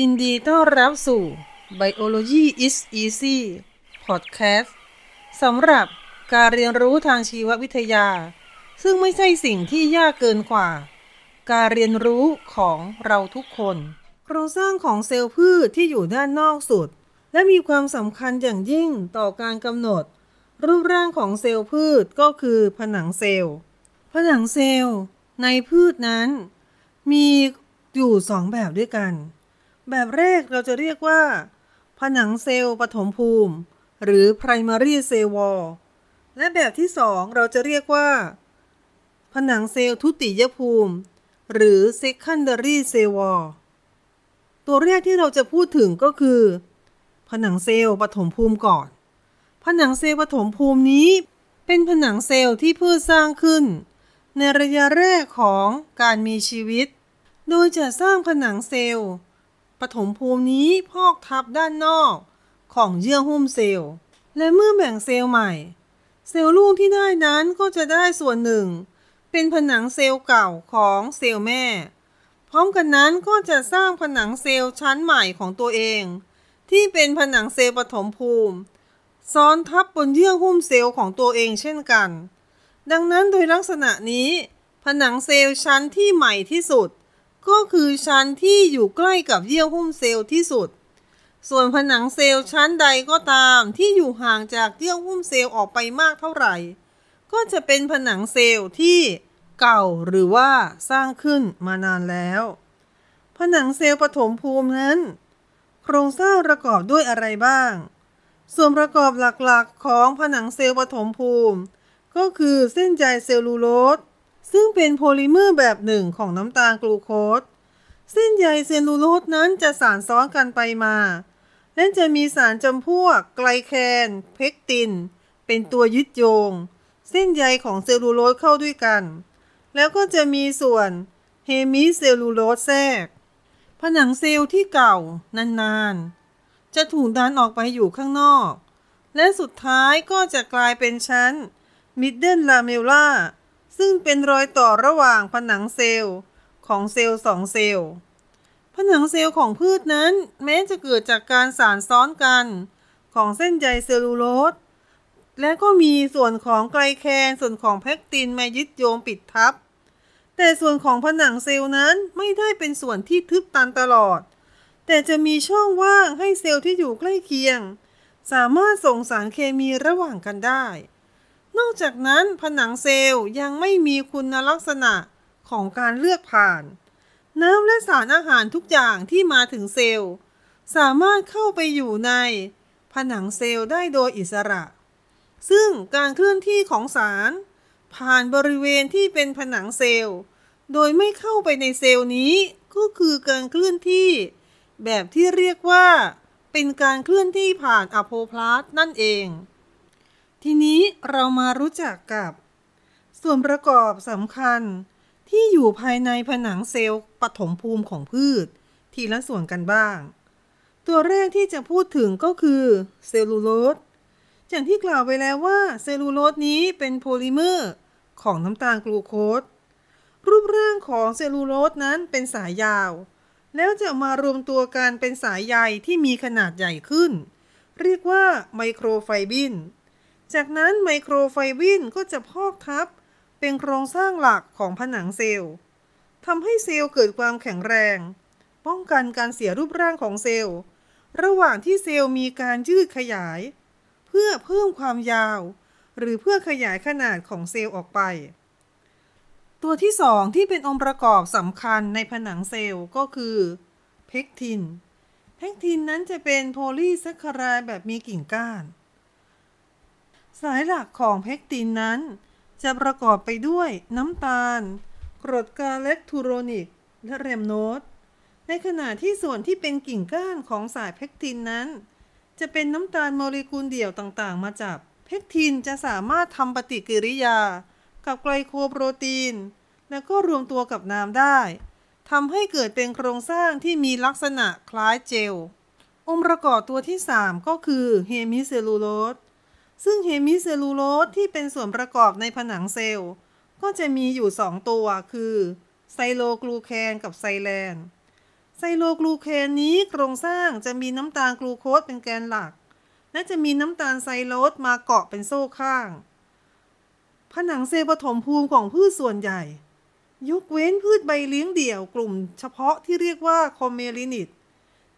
ยินดีต้อนรับสู่ Biology is Easy Podcast สำหรับการเรียนรู้ทางชีววิทยา ซึ่งไม่ใช่สิ่งที่ยากเกินกว่า การเรียนรู้ของเราทุกคน โครงสร้างของเซลล์พืชที่อยู่ด้านนอกสุด และมีความสำคัญอย่างยิ่งต่อการกำหนด รูปร่างของเซลล์พืชก็คือผนังเซลล์ ผนังเซลล์ในพืชนั้น มีอยู่สองแบบด้วยกัน แบบแรกเราจะเรียกว่า ผนังเซลล์ปฐมภูมิ หรือ primary cell wall และแบบที่สองเราจะเรียกว่า ผนังเซลล์ทุติยภูมิ หรือ secondary cell wall ตัวแรกที่เราจะพูดถึงก็คือ ผนังเซลล์ปฐมภูมิก่อน ผนังเซลล์ปฐมภูมินี้ เป็นผนังเซลล์ที่พืชสร้างขึ้น ในระยะแรกของการมีชีวิต โดยจะสร้างผนังเซลล์ ปฐมภูมินี้พอกทับด้านนอกของเยื่อหุ้มเซลล์ และเมื่อแบ่งเซลล์ใหม่ เซลล์ลูกที่ได้นั้นก็จะได้ส่วนหนึ่ง เป็นผนังเซลล์เก่าของเซลล์แม่ พร้อมกันนั้นก็จะสร้างผนังเซลล์ชั้นใหม่ของตัวเอง ที่เป็นผนังเซลล์ปฐมภูมิ ซ้อนทับบนเยื่อหุ้มเซลล์ของตัวเองเช่นกัน ดังนั้นโดยลักษณะนี้ ผนังเซลล์ชั้นที่ใหม่ที่สุด ก็คือชั้นที่อยู่ใกล้กับเยื่อหุ้มเซลล์ที่สุด ส่วนผนังเซลล์ชั้นใดก็ตามที่อยู่ห่างจากเยื่อหุ้มเซลล์ออกไปมากเท่าไหร่ ก็จะเป็นผนังเซลล์ที่เก่าหรือว่าสร้างขึ้นมานานแล้ว ผนังเซลล์ปฐมภูมินั้น โครงสร้างประกอบด้วยอะไรบ้าง ส่วนประกอบหลักๆของผนังเซลล์ปฐมภูมิ ก็คือเส้นใยเซลลูโลส ซึ่งเป็นโพลิเมอร์แบบหนึ่งของน้ำตาลกลูโคสเส้นใยเซลลูโลสนั้นจะสานซ้อนกันไปมาและจะมีสารจำพวกไกลแคน เพกติน เป็นตัวยึดโยง เส้นใยของเซลลูโลสเข้าด้วยกัน แล้วก็จะมีส่วนเฮมิเซลลูโลสแทรก ผนังเซลล์ที่เก่านานๆ จะถูกดันออกไปอยู่ข้างนอก และสุดท้ายก็จะกลายเป็นชั้น middle lamella ซึ่งเป็นรอยต่อระหว่างผนังเซลล์ของเซลล์สองเซลล์ ผนังเซลล์ของพืชนั้น แม้จะเกิดจากการสานซ้อนกันของเส้นใยเซลลูโลสและก็มีส่วนของไกลแคนส่วนของแพคตินมายึดโยงปิดทับ แต่ส่วนของผนังเซลล์นั้นไม่ได้เป็นส่วนที่ทึบตันตลอด แต่จะมีช่องว่างให้เซลล์ที่อยู่ใกล้เคียง สามารถส่งสารเคมีระหว่างกันได้ นอกจากนั้นผนังเซลล์ยังไม่มีคุณลักษณะของการเลือกผ่าน น้ำและสารอาหารทุกอย่างที่มาถึงเซลล์ สามารถเข้าไปอยู่ใน ผนังเซลล์ได้โดยอิสระ ซึ่งการเคลื่อนที่ของสาร ผ่านบริเวณที่เป็นผนังเซลล์ โดยไม่เข้าไปในเซลล์นี้ก็คือการเคลื่อนที่ แบบที่เรียกว่า เป็นการเคลื่อนที่ผ่านอะโพพลาสนั่นเอง ทีนี้เรามารู้จักกับ ส่วนประกอบสำคัญที่อยู่ภายในผนังเซลล์ปฐมภูมิของพืช ทีละส่วนกันบ้าง ตัวแรกที่จะพูดถึงก็คือเซลลูโลสอย่างที่กล่าวไปแล้วว่าเซลลูโลสนี้เป็นโพลิเมอร์ของน้ำตาลกลูโคสรูปร่างของเซลลูโลสนั้นเป็นสายยาว แล้วจะมารวมตัวกันเป็นสายใยที่มีขนาดใหญ่ขึ้น เรียกว่า microfibril จากนั้น microfibril ก็จะพอกทับ เป็นโครงสร้างหลักของผนังเซลล์ทำให้เซลล์เกิดความแข็งแรง ป้องกันการเสียรูปร่างของเซลล์ ระหว่างที่เซลล์มีการยืดขยาย เพื่อเพิ่มความยาว หรือเพื่อขยายขนาดของเซลล์ออกไป ตัวที่สองที่เป็นองค์ประกอบสำคัญในผนังเซลล์ก็คือเพกทินเพกทินนั้นจะเป็นโพลีแซคคารายแบบมีกิ่งก้าน สายหลักของเพกตินนั้น จะประกอบไปด้วยน้ำตาล กรดกาแลกทูโรนิก และแรมโนสในขณะที่ส่วนที่เป็นกิ่งก้านของสายเพกตินนั้น จะเป็นน้ำตาลโมเลกุลเดี่ยวต่างๆ มาจับ เพกตินจะสามารถทำปฏิกิริยา กับไกลโคโปรตีน และก็รวมตัวกับน้ำได้ทำให้เกิดเป็นโครงสร้างที่มีลักษณะคล้ายเจล องค์ประกอบตัวที่ 3 ก็คือเฮมิเซลลูโลส ซึ่งเฮมิเซลลูโลสที่เป็นส่วนประกอบในผนังเซลล์ ก็จะมีอยู่ 2 ตัวคือไซโลกลูแคนกับไซแลนไซโลกลูแคนนี้โครงสร้างจะมีน้ำตาลกลูโคสเป็นแกนหลัก และจะมีน้ำตาลไซโลสมาเกาะเป็นโซ่ข้าง ผนังเซลล์ปฐมภูมิของพืชส่วนใหญ่ ยกเว้นพืชใบเลี้ยงเดี่ยวกลุ่มเฉพาะที่เรียกว่า commelinid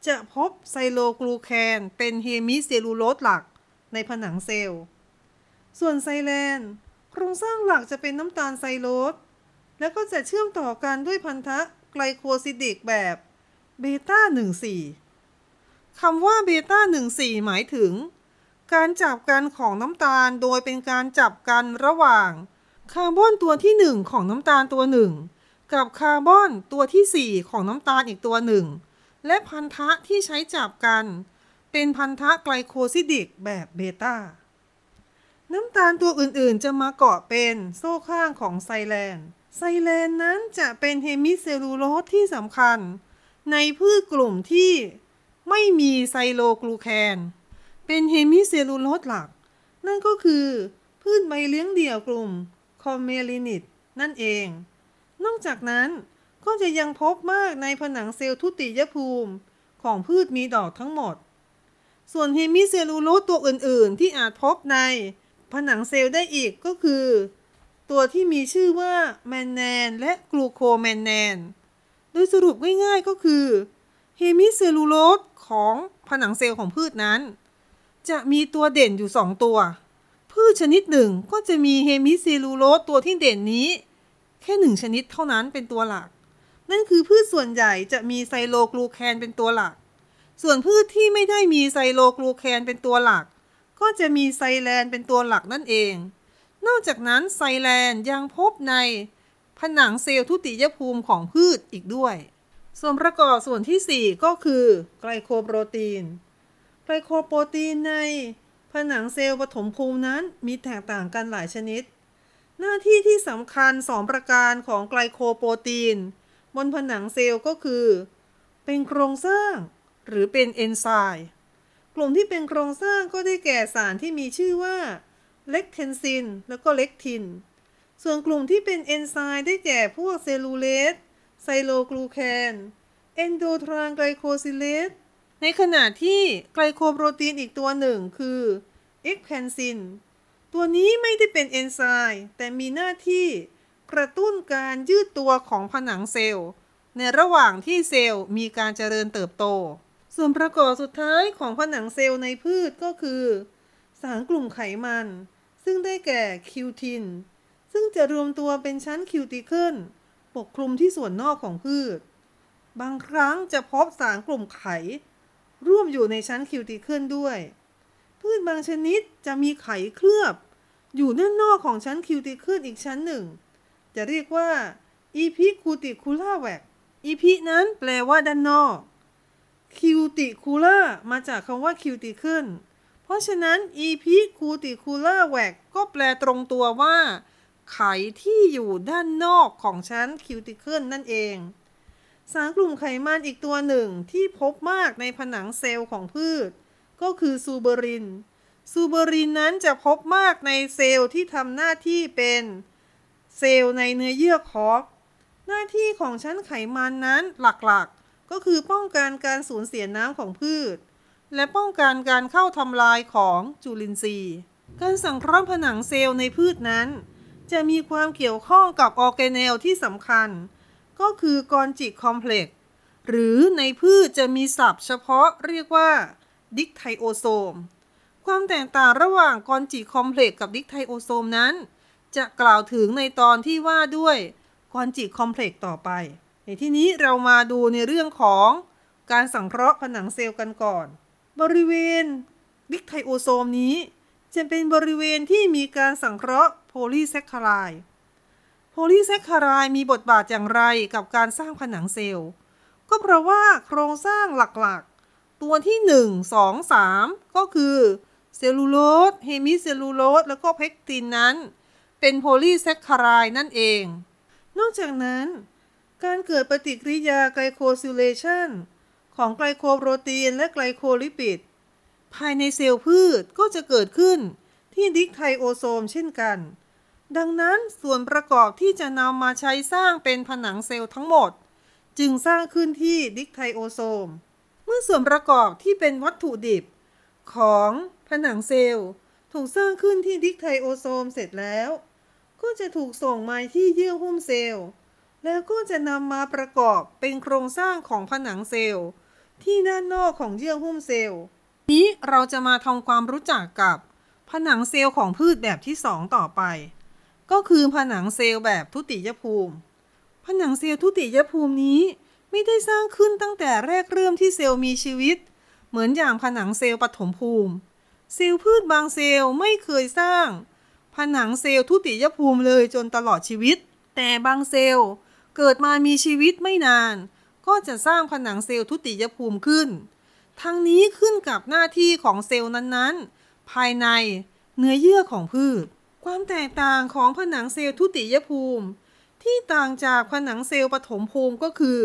จะพบ xyloglucan เป็นเฮมิเซลลูโลสหลัก ในผนังเซลล์ ส่วน xylan โครงสร้างหลักจะเป็นน้ำตาลไซโลสแล้วก็จะเชื่อมต่อกันด้วยพันธะไกลโคซิดิกแบบเบต้า14คำว่าเบต้า14หมายถึง การจับกันของน้ำตาลโดยเป็นการจับกันระหว่าง คาร์บอนตัวที่ 1 ของน้ำตาลตัวหนึ่งกับคาร์บอนตัวที่ 4 ของน้ำตาลอีกตัวหนึ่ง และพันธะที่ใช้จับกัน เป็นพันธะไกลโคซิดิกแบบเบต้า น้ำตาลตัวอื่นๆจะมาเกาะเป็นโซ่ข้างของ xylan xylan นั้นจะเป็นเฮมิเซลลูโลสที่สำคัญ ในพืชกลุ่มที่ไม่มี xyloglucan เป็นเฮมิเซลลูโลสหลัก นั่นก็คือพืชใบเลี้ยงเดี่ยวกลุ่ม commelinid นั่นเอง นอกจากนั้นก็จะยังพบมากในผนังเซลล์ทุติยภูมิของพืชมีดอกทั้งหมด ส่วนเฮมิเซลลูโลสตัวอื่นๆ ที่อาจพบในผนังเซลล์ได้อีกก็คือ ตัวที่มีชื่อว่า mannan และ glucomannan โดยสรุปง่ายๆก็คือเฮมิเซลลูโลสของผนังเซลล์ของพืชนั้น จะมีตัวเด่นอยู่ 2 ตัว พืชชนิดหนึ่งก็จะมีเฮมิเซลลูโลสตัวที่เด่นนี้ แค่หนึ่งชนิดเท่านั้นเป็นตัวหลัก นั่นคือพืชส่วนใหญ่จะมี xyloglucan เป็นตัวหลัก ส่วนพืชที่ไม่ได้มี xyloglucan เป็นตัวหลัก ก็จะมี xylan เป็นตัวหลักนั่นเอง นอกจากนั้น xylan ยังพบในผนังเซลล์ทุติยภูมิของพืชอีกด้วย ส่วนประกอบส่วนที่ 4 ก็คือไกลโคโปรตีน ไกลโคโปรตีนในผนังเซลล์ปฐมภูมินั้นมีแตกต่างกันหลายชนิด หน้าที่ที่สำคัญ 2 ประการของไกลโคโปรตีน บนผนังเซลล์ก็คือ เป็นโครงสร้าง หรือเป็นเอนไซม์กลุ่มที่เป็นโครงสร้างก็ได้แก่สารที่มีชื่อว่าเล็กเทนซินแล้วก็เล็กทิน ส่วนกลุ่มที่เป็นเอนไซม์ได้แก่พวกเซลลูเลส xyloglucan endotransglycosylase ในขณะที่ไกลโคโปรตีนอีกตัวหนึ่งคือ expansin ตัวนี้ไม่ได้เป็นเอนไซม์แต่มีหน้าที่กระตุ้นการยืดตัวของผนังเซลล์ ในระหว่างที่เซลล์มีการเจริญเติบโต ส่วนประกอบสุดท้ายของผนังเซลล์ในพืชก็คือ สารกลุ่มไขมัน ซึ่งได้แก่คิวทิน ซึ่งจะรวมตัวเป็นชั้นคิวติเคิลปกคลุมที่ส่วนนอกของพืช บางครั้งจะพบสารกลุ่มไข ร่วมอยู่ในชั้นคิวติเคิลด้วย พืชบางชนิดจะมีไขเคลือบ อยู่ด้านนอกของชั้นคิวติเคิลอีกชั้นหนึ่ง จะเรียกว่า Epicuticular wax EP นั้นแปลว่าด้านนอก Cuticular มาจากคำว่า cuticle เพราะฉะนั้น Epicuticular wax ก็แปลตรงตัวว่า ไขที่อยู่ด้านนอกของชั้น cuticle นั่นเอง สารกลุ่มไขมันอีกตัวหนึ่งที่พบมากในผนังเซลล์ของพืช ก็คือซูเบอริน ซูเบอรินนั้นจะพบมากในเซลล์ที่ทำหน้าที่เป็นเซลล์ในเนื้อเยื่อคอร์กหน้าที่ของชั้นไขมันนั้นหลักๆ ก็คือป้องกันการสูญเสียน้ำของพืช และป้องกันการเข้าทำลายของจุลินทรีย์ การสังเคราะห์ผนังเซลล์ในพืชนั้น จะมีความเกี่ยวข้องกับออร์แกเนลล์ที่สำคัญ ก็คือกอลจิคอมเพล็กซ์หรือในพืชจะมีศัพท์เฉพาะเรียกว่า dictyosome ความแตกต่างระหว่างกอลจิคอมเพล็กซ์กับ dictyosome นั้น จะกล่าวถึงในตอนที่ว่าด้วยกอลจิคอมเพล็กซ์ต่อไป ในที่นี้เรามาดูในเรื่องของการสังเคราะห์ผนังเซลล์กันก่อน บริเวณ dictyosome นี้ จะเป็นบริเวณที่มีการสังเคราะห์โพลีแซคคาไรด์โพลีแซคคาไรด์มีบทบาทอย่างไรกับการสร้างผนังเซลล์ ก็เพราะว่าโครงสร้างหลักๆ ตัวที่ 1 2 3 ก็คือเซลลูโลสเฮมิเซลลูโลสแล้วก็เพกตินนั้น เป็นโพลีแซคคาไรด์นั่นเอง นอกจากนั้น การเกิดปฏิกิริยา glycosylation ของไกลโคโปรตีนและไกลโคลิพิด ภายในเซลล์พืชก็จะเกิดขึ้นที่ dictyosome เช่นกัน ดังนั้นส่วนประกอบที่จะนำมาใช้สร้างเป็นผนังเซลล์ทั้งหมด จึงสร้างขึ้นที่ dictyosome เมื่อส่วนประกอบที่เป็นวัตถุดิบ ของผนังเซลล์ ถูกสร้างขึ้นที่ dictyosome เสร็จแล้ว ก็จะถูกส่งมาที่เยื่อหุ้มเซลล์ แล้วก็จะนำมาประกอบเป็นโครงสร้างของผนังเซลล์ ที่ด้านนอกของเยื่อหุ้มเซลล์ นี้เราจะมาทำความรู้จักกับผนังเซลล์ของพืชแบบที่ 2 ต่อไป ก็คือผนังเซลล์แบบทุติยภูมิ ผนังเซลล์ทุติยภูมินี้ ไม่ได้สร้างขึ้นตั้งแต่แรกเริ่มที่เซลล์มีชีวิต เหมือนอย่างผนังเซลล์ปฐมภูมิ เซลล์พืชบางเซลล์ไม่เคยสร้าง ผนังเซลล์ทุติยภูมิเลยจนตลอดชีวิต แต่บางเซลล์ เกิดมามีชีวิตไม่นาน ก็จะสร้างผนังเซลล์ทุติยภูมิขึ้น ทั้งนี้ขึ้นกับหน้าที่ของเซลล์นั้นๆ ภายในเนื้อเยื่อของพืช ความแตกต่างของผนังเซลล์ทุติยภูมิ ที่ต่างจากผนังเซลล์ปฐมภูมิก็คือ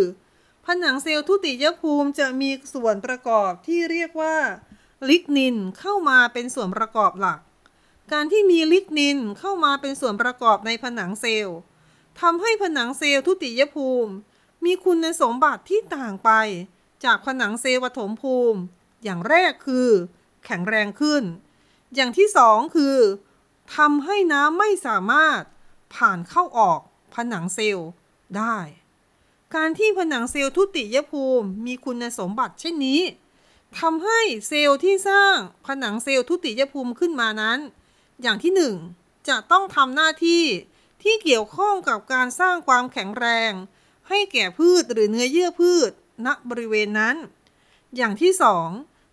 ผนังเซลล์ทุติยภูมิจะมีส่วนประกอบที่เรียกว่า ลิกนินเข้ามาเป็นส่วนประกอบหลัก การที่มีลิกนินเข้ามาเป็นส่วนประกอบในผนังเซลล์ ทำให้ผนังเซลล์ทุติยภูมิ มีคุณสมบัติที่ต่างไป จากผนังเซลล์ปฐมภูมิ อย่างแรกคือ แข็งแรงขึ้น อย่างที่สองคือทำให้น้ำไม่สามารถผ่านเข้าออกผนังเซลล์ได้ การที่ผนังเซลล์ทุติยภูมิ มีคุณสมบัติเช่นนี้ทำให้เซลล์ที่สร้างผนังเซลล์ทุติยภูมิขึ้นมานั้น อย่างที่หนึ่งจะต้องทำหน้าที่ ที่เกี่ยวข้องกับการสร้างความแข็งแรง ให้แก่พืชหรือเนื้อเยื่อพืช ณบริเวณนั้น อย่างที่สอง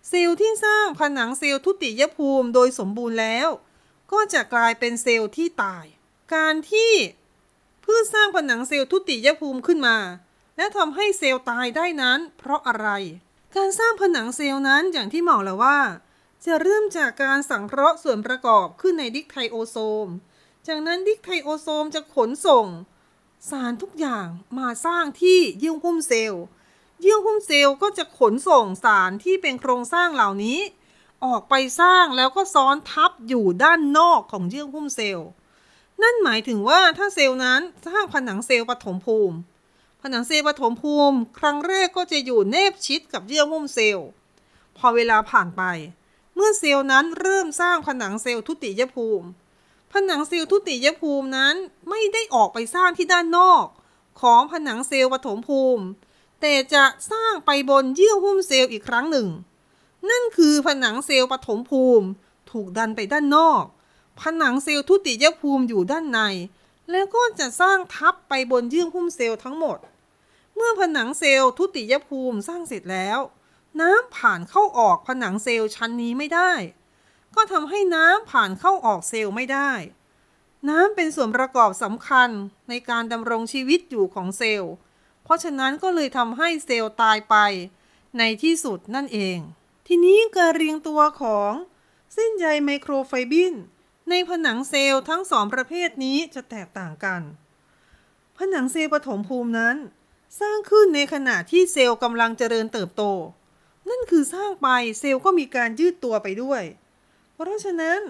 เซลล์ที่สร้างผนังเซลล์ทุติยภูมิโดยสมบูรณ์แล้ว ก็จะกลายเป็นเซลล์ที่ตาย การที่พืชสร้างผนังเซลล์ทุติยภูมิขึ้นมา และทำให้เซลล์ตายได้นั้น เพราะอะไร การสร้างผนังเซลล์นั้นอย่างที่บอกแล้วว่า จะเริ่มจากการสังเคราะห์ส่วนประกอบขึ้นใน dictyosome จากนั้น dictyosome จะขนส่ง สารทุกอย่างมาสร้างที่เยื่อหุ้มเซลล์ เยื่อหุ้มเซลล์ก็จะขนส่งสารที่เป็นโครงสร้างเหล่านี้ ออกไปสร้างแล้วก็ซ้อนทับอยู่ด้านนอกของเยื่อหุ้มเซลล์ นั่นหมายถึงว่าถ้าเซลล์นั้นสร้างผนังเซลล์ปฐมภูมิ ผนังเซลล์ปฐมภูมิ ครั้งแรกก็จะอยู่แนบชิดกับเยื่อหุ้มเซลล์ พอเวลาผ่านไป เมื่อเซลล์นั้นเริ่มสร้างผนังเซลล์ทุติยภูมิ ผนังเซลล์ทุติยภูมินั้นไม่ได้ออกไปสร้างที่ด้านนอก ของผนังเซลล์ปฐมภูมิ แต่จะสร้างไปบนเยื่อหุ้มเซลล์อีกครั้งหนึ่ง นั่นคือผนังเซลล์ปฐมภูมิ ถูกดันไปด้านนอก ผนังเซลล์ทุติยภูมิอยู่ด้านใน แล้วก็จะสร้างทับไปบนเยื่อหุ้มเซลล์ทั้งหมด เมื่อผนังเซลล์ทุติยภูมิสร้างเสร็จแล้ว น้ำผ่านเข้าออกผนังเซลล์ชั้นนี้ไม่ได้ ก็ทำให้น้ำผ่านเข้าออกเซลล์ไม่ได้ น้ำเป็นส่วนประกอบสำคัญในการดำรงชีวิตอยู่ของเซลล์ เพราะฉะนั้นก็เลยทำให้เซลล์ตายไป ในที่สุดนั่นเอง ทีนี้การเรียงตัวของเส้นใย microfibril ในผนังเซลล์ทั้งสองประเภทนี้จะแตกต่างกัน ผนังเซลล์ปฐมภูมินั้น สร้างขึ้นในขณะที่เซลล์กำลังเจริญเติบโต นั่นคือสร้างไปเซลล์ก็มีการยืดตัวไปด้วย เพราะฉะนั้น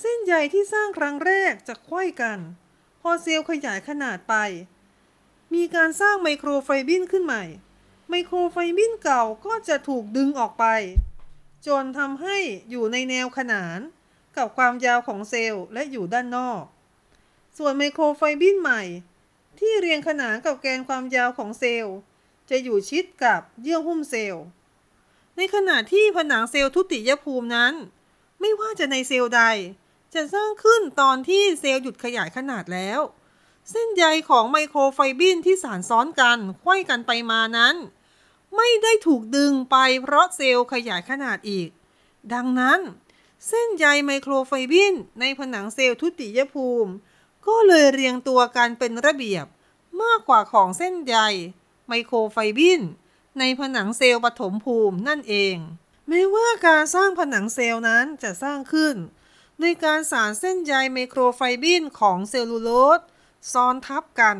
เส้นใยที่สร้างครั้งแรกจะไขว้กัน พอเซลล์ขยายขนาดไป มีการสร้างไมโครไฟบินขึ้นใหม่ ไมโครไฟบินเก่าก็จะถูกดึงออกไป จนทำให้อยู่ในแนวขนาน กับความยาวของเซลล์และอยู่ด้านนอก ส่วนไมโครไฟบินใหม่ ที่เรียงขนานกับแกนความยาวของเซลล์ จะอยู่ชิดกับเยื่อหุ้มเซลล์ในขณะที่ผนังเซลล์ทุติยภูมินั้น ไม่ว่าจะในเซลล์ใด จะสร้างขึ้นตอนที่เซลล์หยุดขยายขนาดแล้ว เส้นใยของไมโครไฟบินที่สานซ้อนกันไขว้กันไปมานั้น ไม่ได้ถูกดึงไปเพราะเซลล์ขยายขนาดอีก ดังนั้น เส้นใยไมโครไฟบินในผนังเซลล์ทุติยภูมิ ก็เลยเรียงตัวกันเป็นระเบียบมากกว่าของเส้นใย microfibril ในผนังเซลล์ปฐมภูมินั่นเอง แม้ว่าการสร้างผนังเซลล์นั้นจะสร้างขึ้นโดยการสานเส้นใย microfibril ของเซลลูโลสซ้อนทับกัน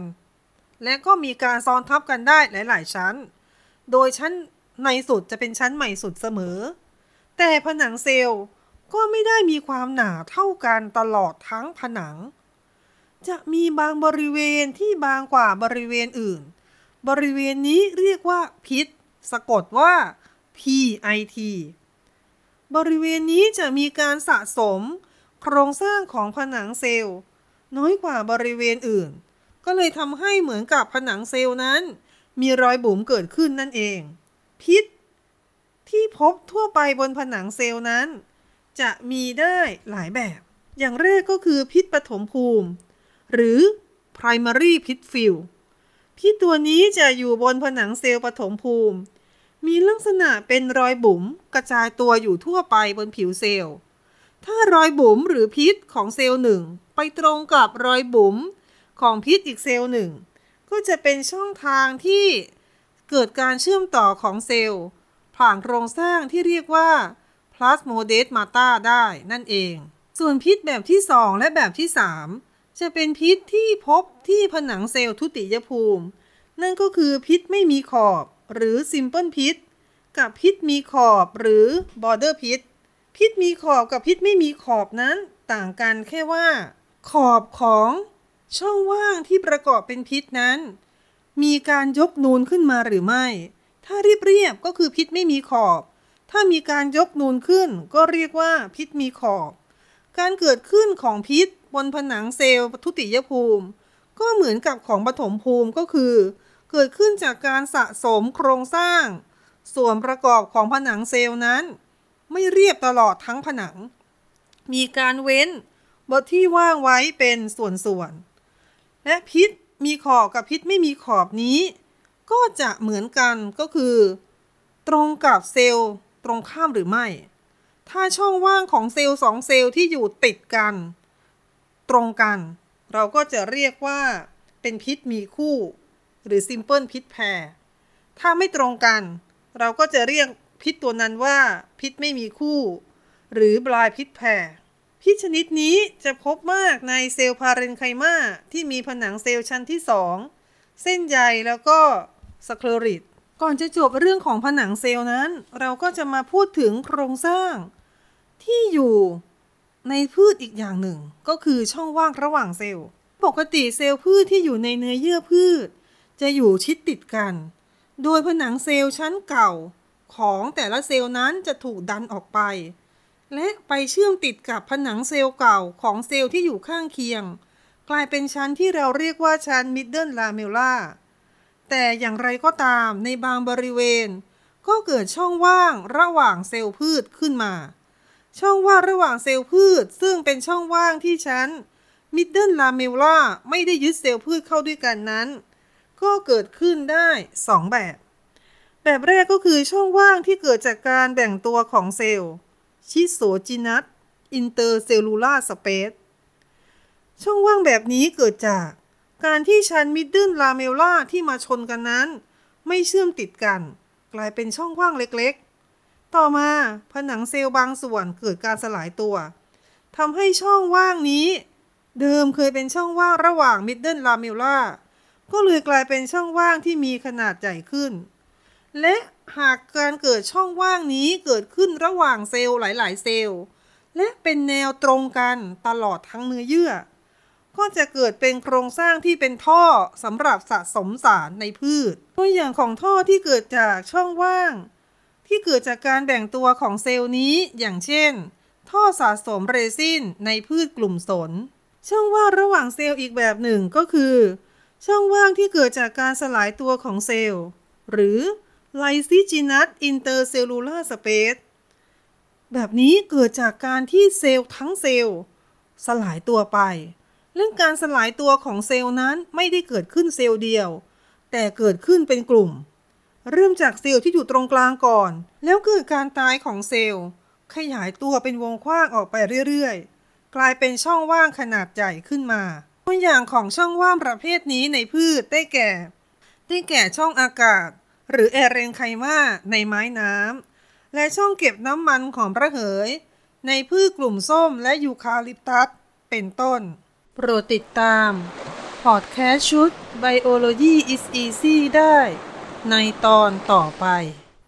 และก็มีการซ้อนทับกันได้หลาย ๆ ชั้น โดยชั้นในสุดจะเป็นชั้นใหม่สุดเสมอ แต่ผนังเซลล์ก็ไม่ได้มีความหนาเท่ากันตลอดทั้งผนัง จะมีบางบริเวณที่บางกว่าบริเวณอื่น บริเวณนี้เรียกว่าพิษ สะกดว่า PIT บริเวณนี้จะมีการสะสม โครงสร้างของผนังเซลล์ น้อยกว่าบริเวณอื่น ก็เลยทำให้เหมือนกับผนังเซลล์นั้น มีรอยบุ๋มเกิดขึ้นนั่นเอง พิษ ที่พบทั่วไปบนผนังเซลล์นั้น จะมีได้หลายแบบ อย่างแรกก็คือ pit ปฐมภูมิ หรือ primary pit field pit ตัวนี้จะอยู่บนผนังเซลล์ปฐมภูมิ มีลักษณะเป็นรอยบุ๋มกระจายตัวอยู่ทั่วไปบนผิวเซลล์ ถ้ารอยบุ๋มหรือ pit ของเซลล์หนึ่งไปตรงกับรอยบุ๋มของ pit อีกเซลล์หนึ่ง ก็จะเป็นช่องทางที่เกิดการเชื่อมต่อของเซลล์ ผ่านโครงสร้างที่เรียกว่า plasmodesmata ได้นั่นเอง ส่วนพิษแบบที่ 2 และแบบที่ 3 จะเป็นพิษที่พบที่ผนังเซลล์ทุติยภูมิ นั่นก็คือพิษไม่มีขอบ หรือ simple พิษกับพิษมีขอบหรือ border พิษพิษมีขอบกับพิษไม่มีขอบนั้นต่างกันแค่ว่า ขอบของช่องว่างที่ประกอบเป็นพิษนั้น มีการยกนูนขึ้นมาหรือไม่ ถ้าเรียบเรียบก็คือพิษไม่มีขอบ ถ้ามีการยกนูนขึ้น ก็เรียกว่าพิษมีขอบ การเกิดขึ้นของพิษบนผนังเซลล์ทุติยภูมิ ก็เหมือนกับของปฐมภูมิก็คือ กิดขึ้นจากการสะสมโครงสร้าง ส่วนประกอบของผนังเซลล์นั้น ไม่เรียบตลอดทั้งผนัง มีการเว้นบทที่ว่างไว้เป็นส่วนๆ และพิษมีขอบกับพิษไม่มีขอบนี้ ก็จะเหมือนกันก็คือ ตรงกับเซลล์ตรงข้ามหรือไม่ ถ้าช่องว่างของเซลล์สองเซลล์ที่อยู่ติดกัน ตรงกัน เราก็จะเรียกว่าเป็นพิษมีคู่ หรือ simple พิษแพรถ้าไม่ตรงกัน เราก็จะเรียกพิษตัวนั้นว่าพิษไม่มีคู่ หรือ blind pit pair pit ชนิดนี้จะพบมากในเซลล์ parenchyma ที่มีผนังเซลล์ชั้นที่ 2 เส้นใยแล้วก็ sclereid ก่อนจะจบเรื่องของผนังเซลล์นั้น เราก็จะมาพูดถึงโครงสร้าง ที่อยู่ในพืชอีกอย่างหนึ่ง ก็คือช่องว่างระหว่างเซลล์ ปกติเซลล์พืชที่อยู่ในเนื้อเยื่อพืช จะอยู่ชิดติดกัน โดยผนังเซลล์ชั้นเก่าของแต่ละเซลล์นั้นจะถูกดันออกไป และไปเชื่อมติดกับผนังเซลล์เก่าของเซลล์ที่อยู่ข้างเคียง กลายเป็นชั้นที่เราเรียกว่าชั้น middle lamella แต่อย่างไรก็ตามในบางบริเวณ ก็เกิดช่องว่างระหว่างเซลล์พืชขึ้นมา ช่องว่างระหว่างเซลล์พืช ซึ่งเป็นช่องว่างที่ชั้น middle lamella ไม่ได้ยึดเซลล์พืชเข้าด้วยกันนั้น ก็เกิดขึ้นได้ 2 แบบ แบบแรกก็คือช่องว่างที่เกิดจากการแบ่งตัวของเซลล์ schizogenous intercellular space ช่องว่างแบบนี้เกิดจากการที่ชั้น middle lamella ที่มาชนกันนั้น ไม่เชื่อมติดกัน กลายเป็นช่องว่างเล็กๆ ต่อมาผนังเซลล์บางส่วนเกิดการสลายตัวทำให้ช่องว่างนี้ เดิมเคยเป็นช่องว่างระหว่างมิดเดิลลาเมลล่า ก็เลยกลายเป็นช่องว่างที่มีขนาดใหญ่ขึ้น และหากการเกิดช่องว่างนี้เกิดขึ้นระหว่างเซลล์หลาย ๆ เซลล์ และเป็นแนวตรงกันตลอดทั้งเนื้อเยื่อ ก็จะเกิดเป็นโครงสร้างที่เป็นท่อสำหรับสะสมสารในพืช ตัวอย่างของท่อที่เกิดจากช่องว่าง ที่เกิดจากการแบ่งตัวของเซลล์นี้อย่างเช่น ท่อสะสมเรซินในพืชกลุ่มสน ช่องว่างระหว่างเซลล์อีกแบบหนึ่งก็คือ ช่องว่างที่เกิดจากการสลายตัวของเซลล์ หรือ lysigenous intercellular space แบบนี้เกิดจากการที่เซลล์ทั้งเซลล์ สลายตัวไป เรื่องการสลายตัวของเซลล์นั้นไม่ได้เกิดขึ้นเซลล์เดียว แต่เกิดขึ้นเป็นกลุ่ม เริ่มจากเซลล์ที่อยู่ตรงกลางก่อน แล้วเกิดการตายของเซลล์ ขยายตัวเป็นวงกว้างออกไปเรื่อยๆ กลายเป็นช่องว่างขนาดใหญ่ขึ้นมา ตัวอย่างของช่องว่างประเภทนี้ในพืชได้แก่ ได้แก่ช่องอากาศ หรือ aerenchyma ในไม้น้ำ และช่องเก็บน้ำมันหอมระเหย ในพืชกลุ่มส้มและยูคาลิปตัส เป็นต้น โปรดติดตาม พอดแคสต์ชุด Biology is Easy ได้ ในตอนต่อไป